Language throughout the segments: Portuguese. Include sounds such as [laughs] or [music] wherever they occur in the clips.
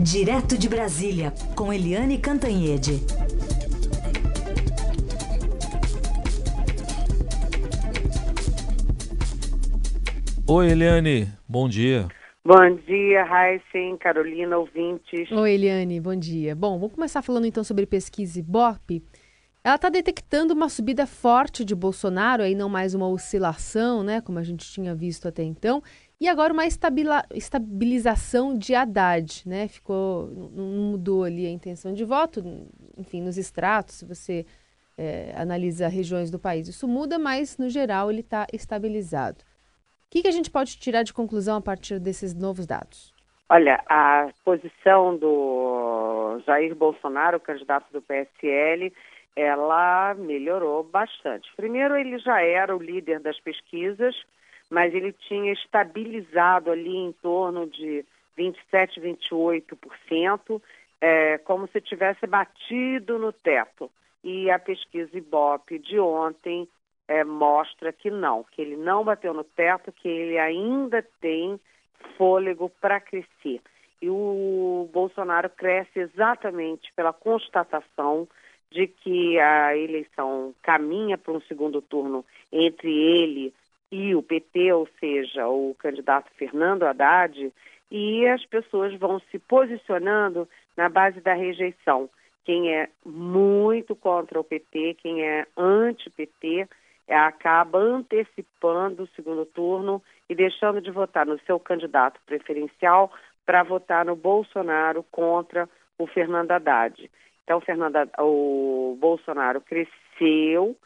Direto de Brasília, com Eliane Cantanhede. Oi, Eliane, bom dia. Bom dia, Raíssen, Carolina, ouvintes. Oi, Eliane, bom dia. Bom, vamos começar falando então sobre pesquisa Ibope. Ela está detectando uma subida forte de Bolsonaro, aí não mais uma oscilação, né, como a gente tinha visto até então, e agora uma estabilização de Haddad, né? Ficou, não mudou ali a intenção de voto, enfim, nos extratos, se você é, analisa regiões do país, isso muda, mas no geral ele está estabilizado. O que, que a gente pode tirar de conclusão a partir desses novos dados? Olha, a posição do Jair Bolsonaro, candidato do PSL, ela melhorou bastante. Primeiro, ele já era o líder das pesquisas, mas ele tinha estabilizado ali em torno de 27, 28%, é, como se tivesse batido no teto. E a pesquisa Ibope de ontem é, mostra que não, que ele não bateu no teto, que ele ainda tem fôlego para crescer. E o Bolsonaro cresce exatamente pela constatação de que a eleição caminha para um segundo turno entre ele e o PT, ou seja, o candidato Fernando Haddad, e as pessoas vão se posicionando na base da rejeição. Quem é muito contra o PT, quem é anti-PT, acaba antecipando o segundo turno e deixando de votar no seu candidato preferencial para votar no Bolsonaro contra o Fernando Haddad. Então, o, Fernando, o Bolsonaro cresceu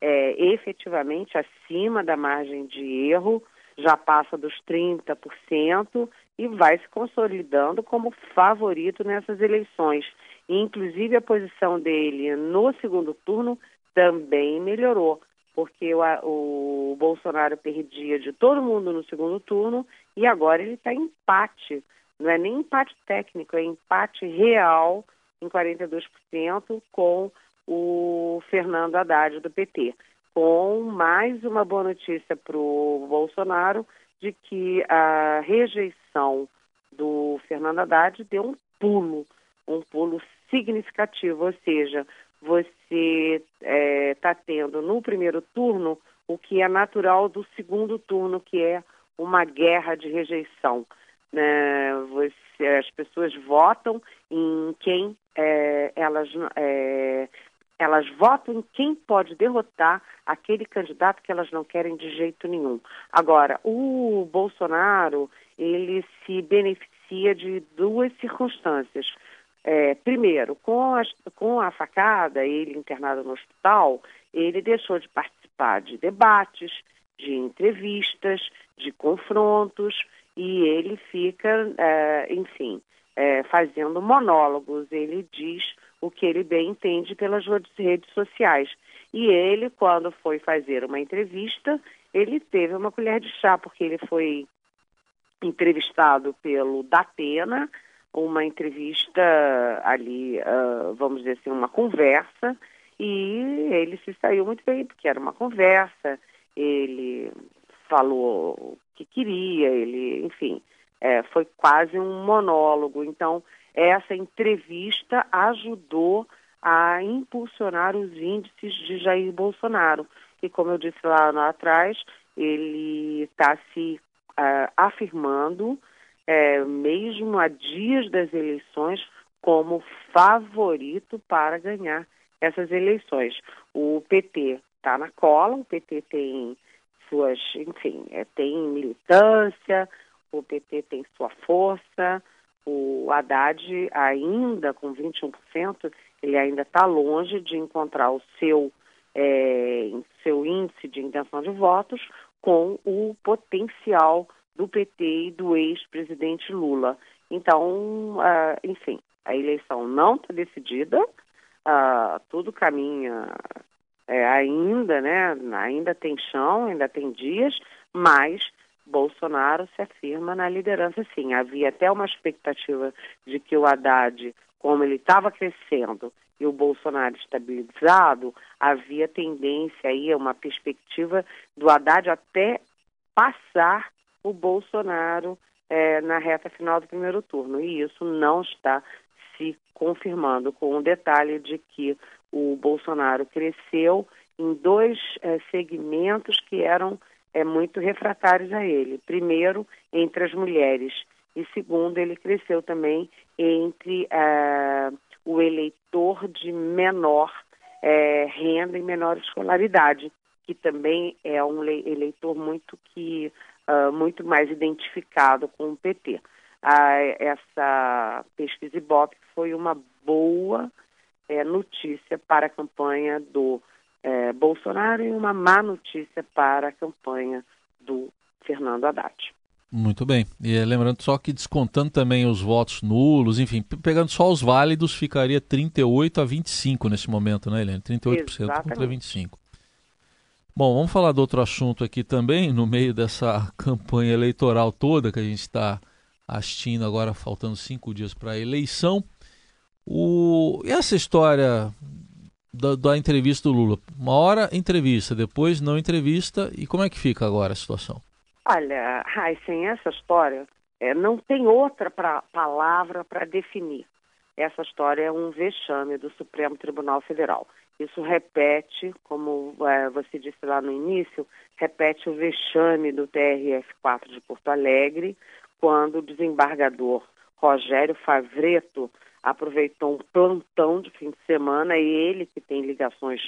é, efetivamente acima da margem de erro, já passa dos 30% e vai se consolidando como favorito nessas eleições. Inclusive, a posição dele no segundo turno também melhorou, porque o, o Bolsonaro perdia de todo mundo no segundo turno e agora ele está em empate. Não é nem empate técnico, é empate real em 42% com o Fernando Haddad do PT, com mais uma boa notícia para o Bolsonaro de que a rejeição do Fernando Haddad deu um pulo, um pulo significativo, ou seja, você está é, tá tendo no primeiro turno o que é natural do segundo turno, que é uma guerra de rejeição. Né? Você, as pessoas votam em quem é, elas é, elas votam em quem pode derrotar aquele candidato que elas não querem de jeito nenhum. Agora, o Bolsonaro, ele se beneficia de duas circunstâncias. É, primeiro, com a, com a facada, ele internado no hospital, ele deixou de participar de debates, de entrevistas, de confrontos, e ele fica, é, enfim, é, fazendo monólogos. Ele diz o que ele bem entende pelas redes sociais. E ele, quando foi fazer uma entrevista, ele teve uma colher de chá, porque ele foi entrevistado pelo Datena, uma entrevista ali, uh, vamos dizer assim, uma conversa, e ele se saiu muito bem, porque era uma conversa, ele falou o que queria, ele, enfim, é, foi quase um monólogo. Então, essa entrevista ajudou a impulsionar os índices de Jair Bolsonaro. E como eu disse lá, lá atrás, ele está se uh, afirmando, uh, mesmo a dias das eleições, como favorito para ganhar essas eleições. O PT está na cola, o PT tem suas, enfim, é, tem militância, o PT tem sua força, o Haddad ainda com 21%, ele ainda está longe de encontrar o seu, é, seu índice de intenção de votos com o potencial do PT e do ex-presidente Lula. Então, uh, enfim, a eleição não está decidida, uh, tudo caminha é, ainda, né? Ainda tem chão, ainda tem dias, mas Bolsonaro se afirma na liderança, sim. Havia até uma expectativa de que o Haddad, como ele estava crescendo e o Bolsonaro estabilizado, havia tendência aí, uma perspectiva do Haddad até passar o Bolsonaro é, na reta final do primeiro turno. E isso não está se confirmando, com o detalhe de que o Bolsonaro cresceu em dois é, segmentos que eram é, muito refratários a ele. Primeiro, entre as mulheres, e segundo, ele cresceu também entre é, o eleitor de menor é, renda e menor escolaridade, que também é um eleitor muito que uh, muito mais identificado com o PT. Ah, essa pesquisa Ibope foi uma boa é, notícia para a campanha do é, Bolsonaro e uma má notícia para a campanha do Fernando Haddad. Muito bem. E é, lembrando só que descontando também os votos nulos, enfim, pegando só os válidos, ficaria 38 a 25 nesse momento, né, Helene? 38% Exatamente. contra 25%. Bom, vamos falar de outro assunto aqui também, no meio dessa [laughs] campanha eleitoral toda que a gente está assistindo agora, faltando cinco dias para a eleição. O... E essa história da, da, entrevista do Lula? Uma hora entrevista, depois não entrevista, e como é que fica agora a situação? Olha, Heisen, essa história é, não tem outra pra, palavra para definir. Essa história é um vexame do Supremo Tribunal Federal. Isso repete, como é, você disse lá no início, repete o vexame do TRF4 de Porto Alegre, quando o desembargador Rogério Favreto aproveitou um plantão de fim de semana e ele, que tem ligações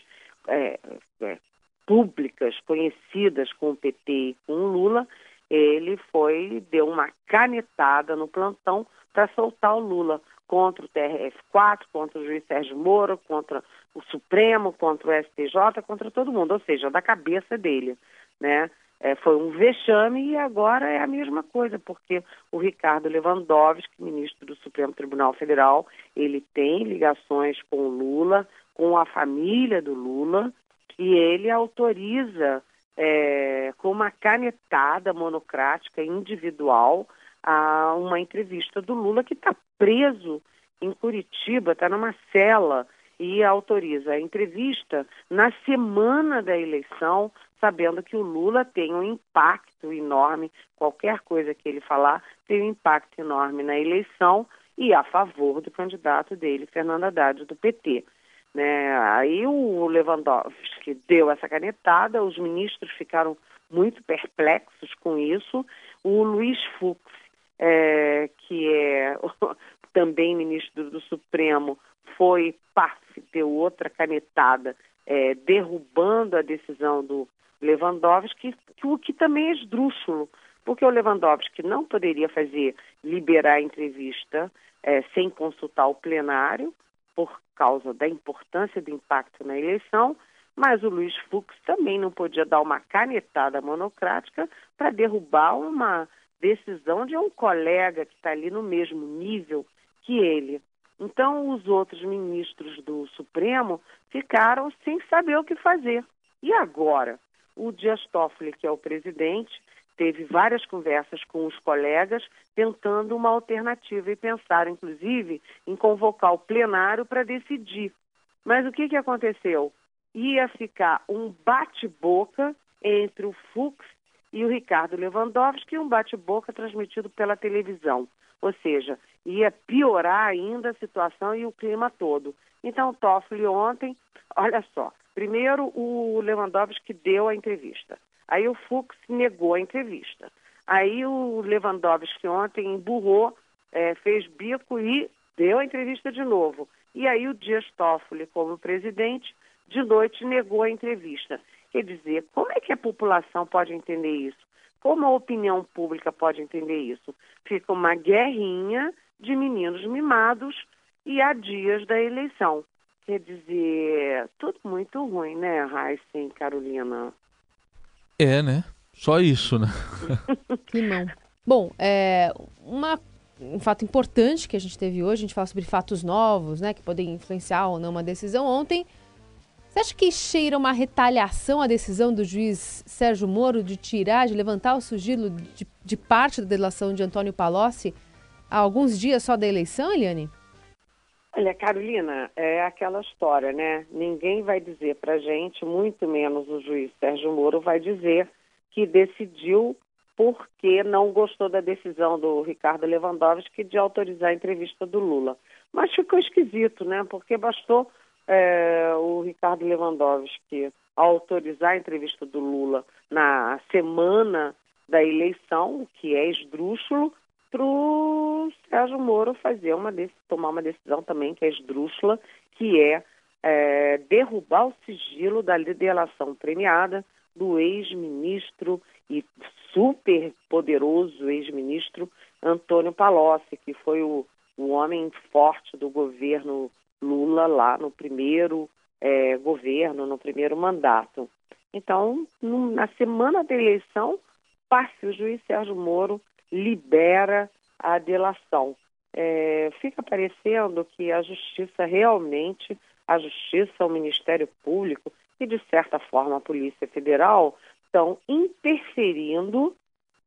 é, é, públicas conhecidas com o PT e com o Lula, ele foi, deu uma canetada no plantão para soltar o Lula contra o TRF4, contra o juiz Sérgio Moro, contra o Supremo, contra o STJ, contra todo mundo, ou seja, da cabeça dele, né? É, foi um vexame e agora é a mesma coisa, porque o Ricardo Lewandowski, ministro do Supremo Tribunal Federal, ele tem ligações com o Lula, com a família do Lula, e ele autoriza é, com uma canetada monocrática individual a uma entrevista do Lula que está preso em Curitiba, está numa cela e autoriza a entrevista na semana da eleição, sabendo que o Lula tem um impacto enorme, qualquer coisa que ele falar tem um impacto enorme na eleição e a favor do candidato dele, Fernando Haddad, do PT. Né? Aí o Lewandowski deu essa canetada, os ministros ficaram muito perplexos com isso. O Luiz Fux, é, que é [laughs] também ministro do Supremo, foi parte, deu outra canetada, é, derrubando a decisão do Lewandowski, que, o que também é esdrúxulo, porque o Lewandowski não poderia fazer, liberar a entrevista é, sem consultar o plenário, por causa da importância do impacto na eleição, mas o Luiz Fux também não podia dar uma canetada monocrática para derrubar uma decisão de um colega que está ali no mesmo nível que ele. Então, os outros ministros do Supremo ficaram sem saber o que fazer. E agora? O Dias Toffoli, que é o presidente, teve várias conversas com os colegas tentando uma alternativa e pensaram, inclusive, em convocar o plenário para decidir. Mas o que, que aconteceu? Ia ficar um bate-boca entre o Fux e o Ricardo Lewandowski, um bate-boca transmitido pela televisão. Ou seja, ia piorar ainda a situação e o clima todo. Então, Toffoli ontem, olha só, primeiro o Lewandowski deu a entrevista. Aí o Fux negou a entrevista. Aí o Lewandowski ontem emburrou, é, fez bico e deu a entrevista de novo. E aí o Dias Toffoli, como presidente, de noite negou a entrevista. Quer dizer, como é que a população pode entender isso? Como a opinião pública pode entender isso? Fica uma guerrinha de meninos mimados e há dias da eleição. Quer dizer, tudo muito ruim, né, e Carolina? É, né? Só isso, né? [laughs] Climão. Bom, é, uma, um fato importante que a gente teve hoje, a gente fala sobre fatos novos, né, que podem influenciar ou não uma decisão. Ontem, você acha que cheira uma retaliação a decisão do juiz Sérgio Moro de tirar, de levantar o sigilo de, de parte da delação de Antônio Palocci há alguns dias só da eleição, Eliane? Olha, Carolina, é aquela história, né? Ninguém vai dizer para gente, muito menos o juiz Sérgio Moro vai dizer que decidiu porque não gostou da decisão do Ricardo Lewandowski de autorizar a entrevista do Lula. Mas ficou esquisito, né? Porque bastou é, o Ricardo Lewandowski autorizar a entrevista do Lula na semana da eleição, que é esdrúxulo, para o Sérgio Moro fazer uma tomar uma decisão também que é esdrúxula, que é, é derrubar o sigilo da delação premiada do ex-ministro e super poderoso ex-ministro Antônio Palocci, que foi o, o homem forte do governo Lula lá no primeiro é, governo, no primeiro mandato. Então, na semana da eleição, passe o juiz Sérgio Moro libera a delação. É, fica parecendo que a justiça realmente, a justiça, o Ministério Público e, de certa forma, a Polícia Federal estão interferindo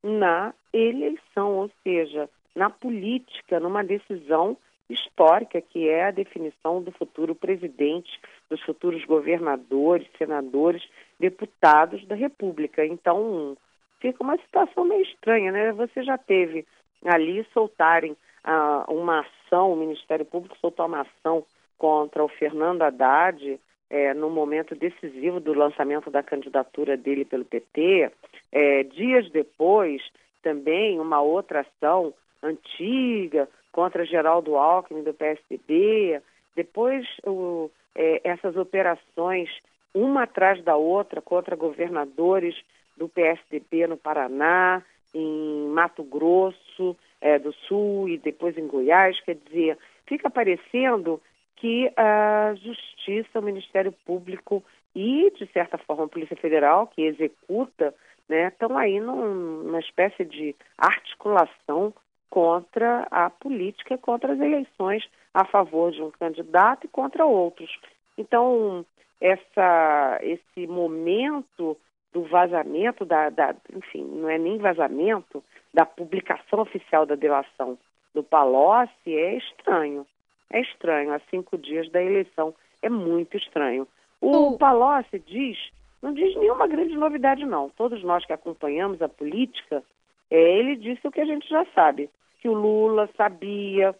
na eleição, ou seja, na política, numa decisão histórica que é a definição do futuro presidente, dos futuros governadores, senadores, deputados da República. Então, fica uma situação meio estranha, né? Você já teve ali soltarem ah, uma ação, o Ministério Público soltou uma ação contra o Fernando Haddad é, no momento decisivo do lançamento da candidatura dele pelo PT. É, dias depois, também uma outra ação antiga contra Geraldo Alckmin do PSDB. Depois, o, é, essas operações, uma atrás da outra, contra governadores do PSDB no Paraná, em Mato Grosso é, do Sul e depois em Goiás. Quer dizer, fica parecendo que a Justiça, o Ministério Público e, de certa forma, a Polícia Federal, que executa, né, estão aí num, numa espécie de articulação contra a política, contra as eleições, a favor de um candidato e contra outros. Então, essa, esse momento do vazamento, da, da, enfim, não é nem vazamento, da publicação oficial da delação do Palocci é estranho. É estranho, há cinco dias da eleição. É muito estranho. O Palocci diz, não diz nenhuma grande novidade, não. Todos nós que acompanhamos a política, é, ele disse o que a gente já sabe, que o Lula sabia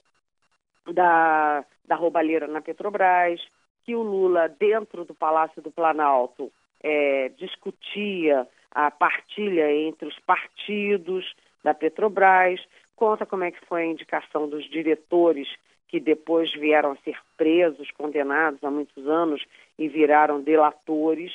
da, da roubalheira na Petrobras, que o Lula, dentro do Palácio do Planalto, é, discutia a partilha entre os partidos da Petrobras, conta como é que foi a indicação dos diretores que depois vieram a ser presos, condenados há muitos anos e viraram delatores,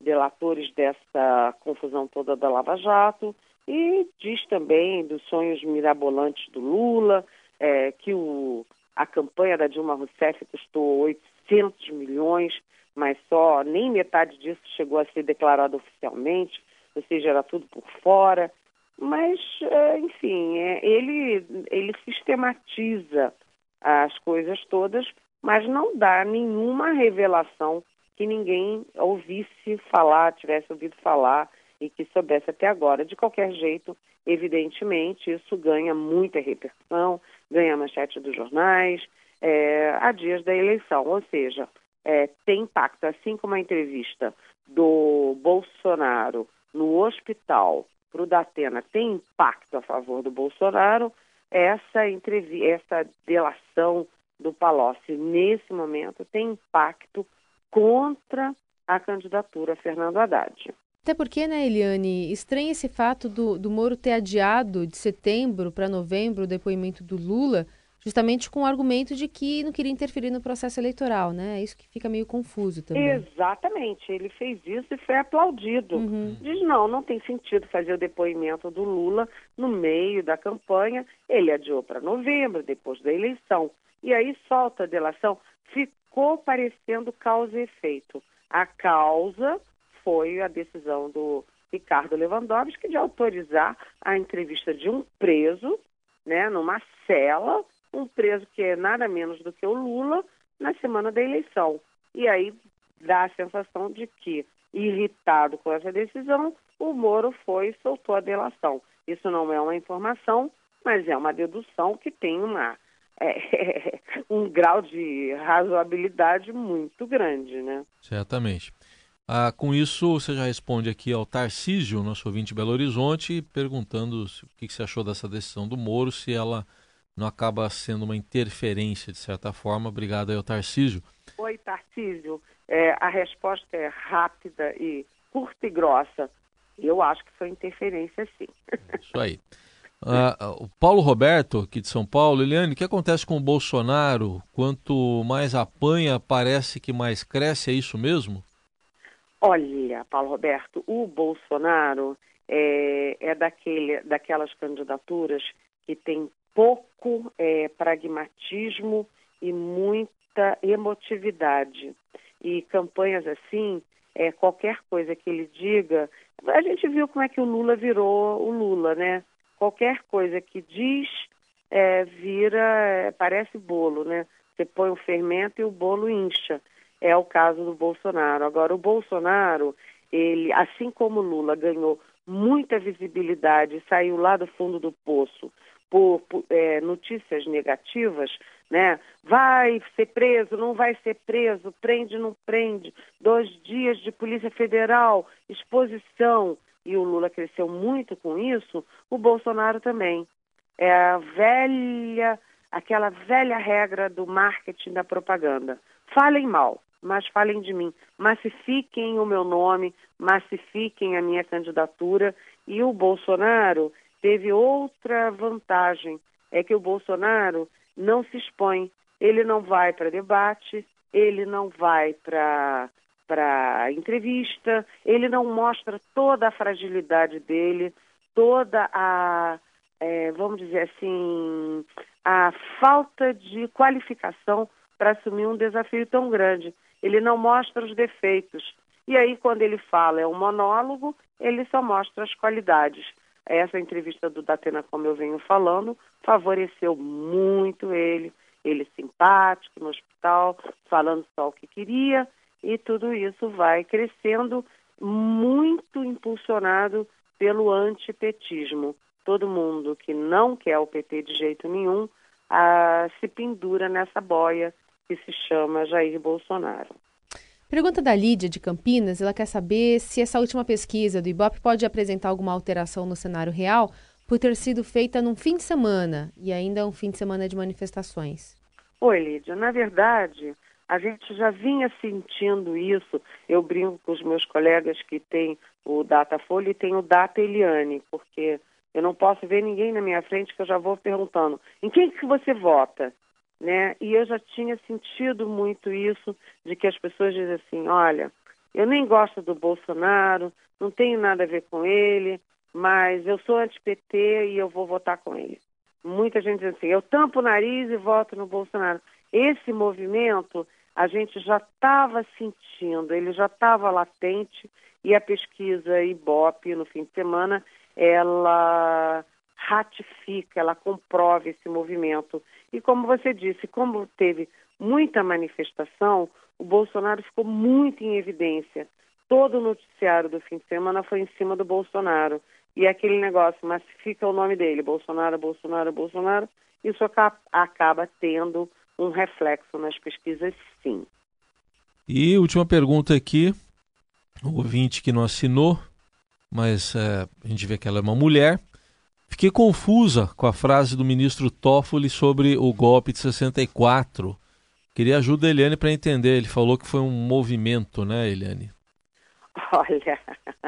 delatores dessa confusão toda da Lava Jato, e diz também dos sonhos mirabolantes do Lula, é, que o, a campanha da Dilma Rousseff custou 800 milhões, mas só nem metade disso chegou a ser declarado oficialmente, ou seja, era tudo por fora. Mas, é, enfim, é, ele, ele sistematiza as coisas todas, mas não dá nenhuma revelação que ninguém ouvisse falar, tivesse ouvido falar e que soubesse até agora. De qualquer jeito, evidentemente, isso ganha muita repercussão, ganha manchete dos jornais, é, há dias da eleição, ou seja, é, tem impacto, assim como a entrevista do Bolsonaro no hospital para o Datena tem impacto a favor do Bolsonaro, essa, essa delação do Palocci nesse momento tem impacto contra a candidatura Fernando Haddad. Até porque, né, Eliane, estranha esse fato do, do Moro ter adiado de setembro para novembro o depoimento do Lula, justamente com o argumento de que não queria interferir no processo eleitoral, né? É isso que fica meio confuso também. Exatamente, ele fez isso e foi aplaudido. Uhum. Diz, não, não tem sentido fazer o depoimento do Lula no meio da campanha, ele adiou para novembro, depois da eleição. E aí solta a delação, ficou parecendo causa e efeito. A causa foi a decisão do Ricardo Lewandowski de autorizar a entrevista de um preso, né, numa cela, um preso que é nada menos do que o Lula, na semana da eleição. E aí dá a sensação de que, irritado com essa decisão, o Moro foi e soltou a delação. Isso não é uma informação, mas é uma dedução que tem uma, [laughs] é, um grau de razoabilidade muito grande, né? Certamente. Ah, com isso, você já responde aqui ao Tarcísio, nosso ouvinte de Belo Horizonte, perguntando o que, você achou dessa decisão do Moro, se ela não acaba sendo uma interferência, de certa forma. Obrigado aí ao Tarcísio. Oi, Tarcísio. É, a resposta é rápida e curta e grossa. Eu acho que foi interferência, sim. Isso aí. Uh, o Paulo Roberto, aqui de São Paulo, Eliane, o que acontece com o Bolsonaro? Quanto mais apanha, parece que mais cresce, é isso mesmo? Olha, Paulo Roberto, o Bolsonaro é, é daquele, daquelas candidaturas que tem pouco é, pragmatismo e muita emotividade. E campanhas assim, é, qualquer coisa que ele diga. A gente viu como é que o Lula virou o Lula, né? Qualquer coisa que diz é, vira, é, parece bolo, né? Você põe o fermento e o bolo incha é o caso do Bolsonaro. Agora, o Bolsonaro, ele, assim como Lula ganhou muita visibilidade, saiu lá do fundo do poço por, por é, notícias negativas, né? Vai ser preso, não vai ser preso, prende, não prende, dois dias de Polícia Federal, exposição, e o Lula cresceu muito com isso, o Bolsonaro também. É a velha, aquela velha regra do marketing da propaganda. Falem mal, mas falem de mim. Massifiquem o meu nome, massifiquem a minha candidatura. E o Bolsonaro teve outra vantagem, é que o Bolsonaro não se expõe. Ele não vai para debate, ele não vai para para entrevista, ele não mostra toda a fragilidade dele, toda a, é, vamos dizer assim, a falta de qualificação para assumir um desafio tão grande ele não mostra os defeitos. E aí, quando ele fala é um monólogo, ele só mostra as qualidades. Essa entrevista do Datena, como eu venho falando, favoreceu muito ele, ele simpático no hospital, falando só o que queria, e tudo isso vai crescendo, muito impulsionado pelo antipetismo. Todo mundo que não quer o PT de jeito nenhum ah, se pendura nessa boia que se chama Jair Bolsonaro. Pergunta da Lídia de Campinas, ela quer saber se essa última pesquisa do Ibope pode apresentar alguma alteração no cenário real por ter sido feita num fim de semana e ainda um fim de semana de manifestações. Oi, Lídia. Na verdade, a gente já vinha sentindo isso. Eu brinco com os meus colegas que têm o Datafolha e tem o Data Eliane, porque eu não posso ver ninguém na minha frente que eu já vou perguntando: em quem que você vota? Né? E eu já tinha sentido muito isso de que as pessoas dizem assim, olha, eu nem gosto do Bolsonaro, não tenho nada a ver com ele, mas eu sou anti-PT e eu vou votar com ele. Muita gente diz assim, eu tampo o nariz e voto no Bolsonaro. Esse movimento a gente já estava sentindo, ele já estava latente e a pesquisa Ibope no fim de semana, ela ratifica, ela comprova esse movimento. E como você disse, como teve muita manifestação, o Bolsonaro ficou muito em evidência. Todo o noticiário do fim de semana foi em cima do Bolsonaro. E aquele negócio massifica o nome dele, Bolsonaro, Bolsonaro, Bolsonaro, isso acaba tendo um reflexo nas pesquisas, sim. E última pergunta aqui, o ouvinte que não assinou, mas é, a gente vê que ela é uma mulher, Fiquei confusa com a frase do ministro Toffoli sobre o golpe de 64. Queria ajuda da Eliane para entender. Ele falou que foi um movimento, né, Eliane? [laughs] Olha,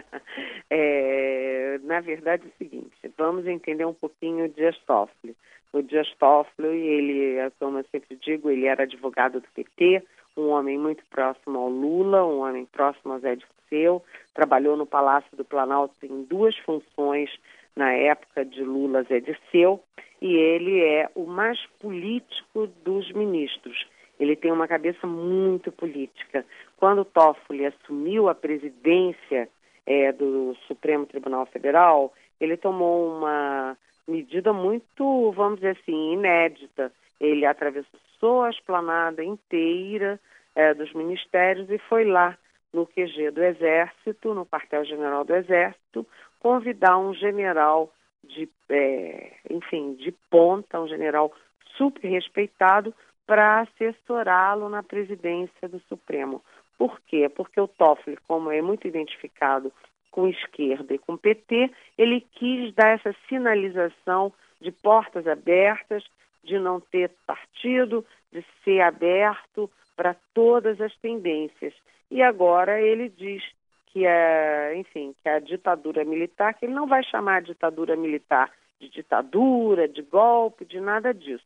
[laughs] é, na verdade é o seguinte, vamos entender um pouquinho o Dias Toffoli. O Dias Toffoli, ele, como eu sempre digo, ele era advogado do PT, um homem muito próximo ao Lula, um homem próximo ao Zé Dirceu, trabalhou no Palácio do Planalto em duas funções na época de Lula Zé Dirceu, e ele é o mais político dos ministros. Ele tem uma cabeça muito política. Quando Toffoli assumiu a presidência é, do Supremo Tribunal Federal, ele tomou uma medida muito, vamos dizer assim, inédita. Ele atravessou a esplanada inteira é, dos ministérios e foi lá no QG do Exército, no quartel-general do Exército, convidar um general de, é, enfim, de ponta, um general super respeitado, para assessorá-lo na presidência do Supremo. Por quê? Porque o Toffoli, como é muito identificado com esquerda e com PT, ele quis dar essa sinalização de portas abertas, de não ter partido, de ser aberto para todas as tendências. E agora ele diz que é, enfim, que a ditadura militar, que ele não vai chamar a ditadura militar de ditadura, de golpe, de nada disso,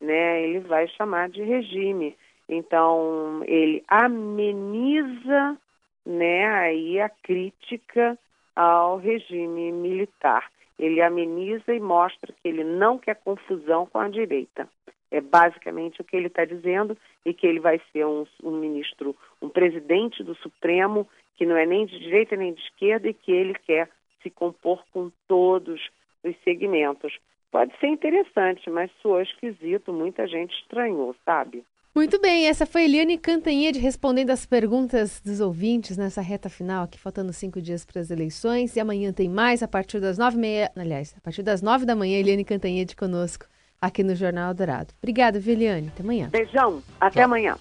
né? Ele vai chamar de regime. Então, ele ameniza, né, aí a crítica ao regime militar. Ele ameniza e mostra que ele não quer confusão com a direita. É basicamente o que ele está dizendo e que ele vai ser um, um, ministro, um presidente do Supremo que não é nem de direita nem de esquerda e que ele quer se compor com todos os segmentos. Pode ser interessante, mas soou esquisito, muita gente estranhou, sabe? Muito bem, essa foi Eliane Cantanhede respondendo as perguntas dos ouvintes nessa reta final, aqui faltando cinco dias para as eleições. E amanhã tem mais, a partir das nove e meia, aliás, a partir das nove da manhã, Eliane Cantanhede conosco aqui no Jornal Dourado. Obrigada, Eliane. Até amanhã. Beijão, até Tchau. amanhã.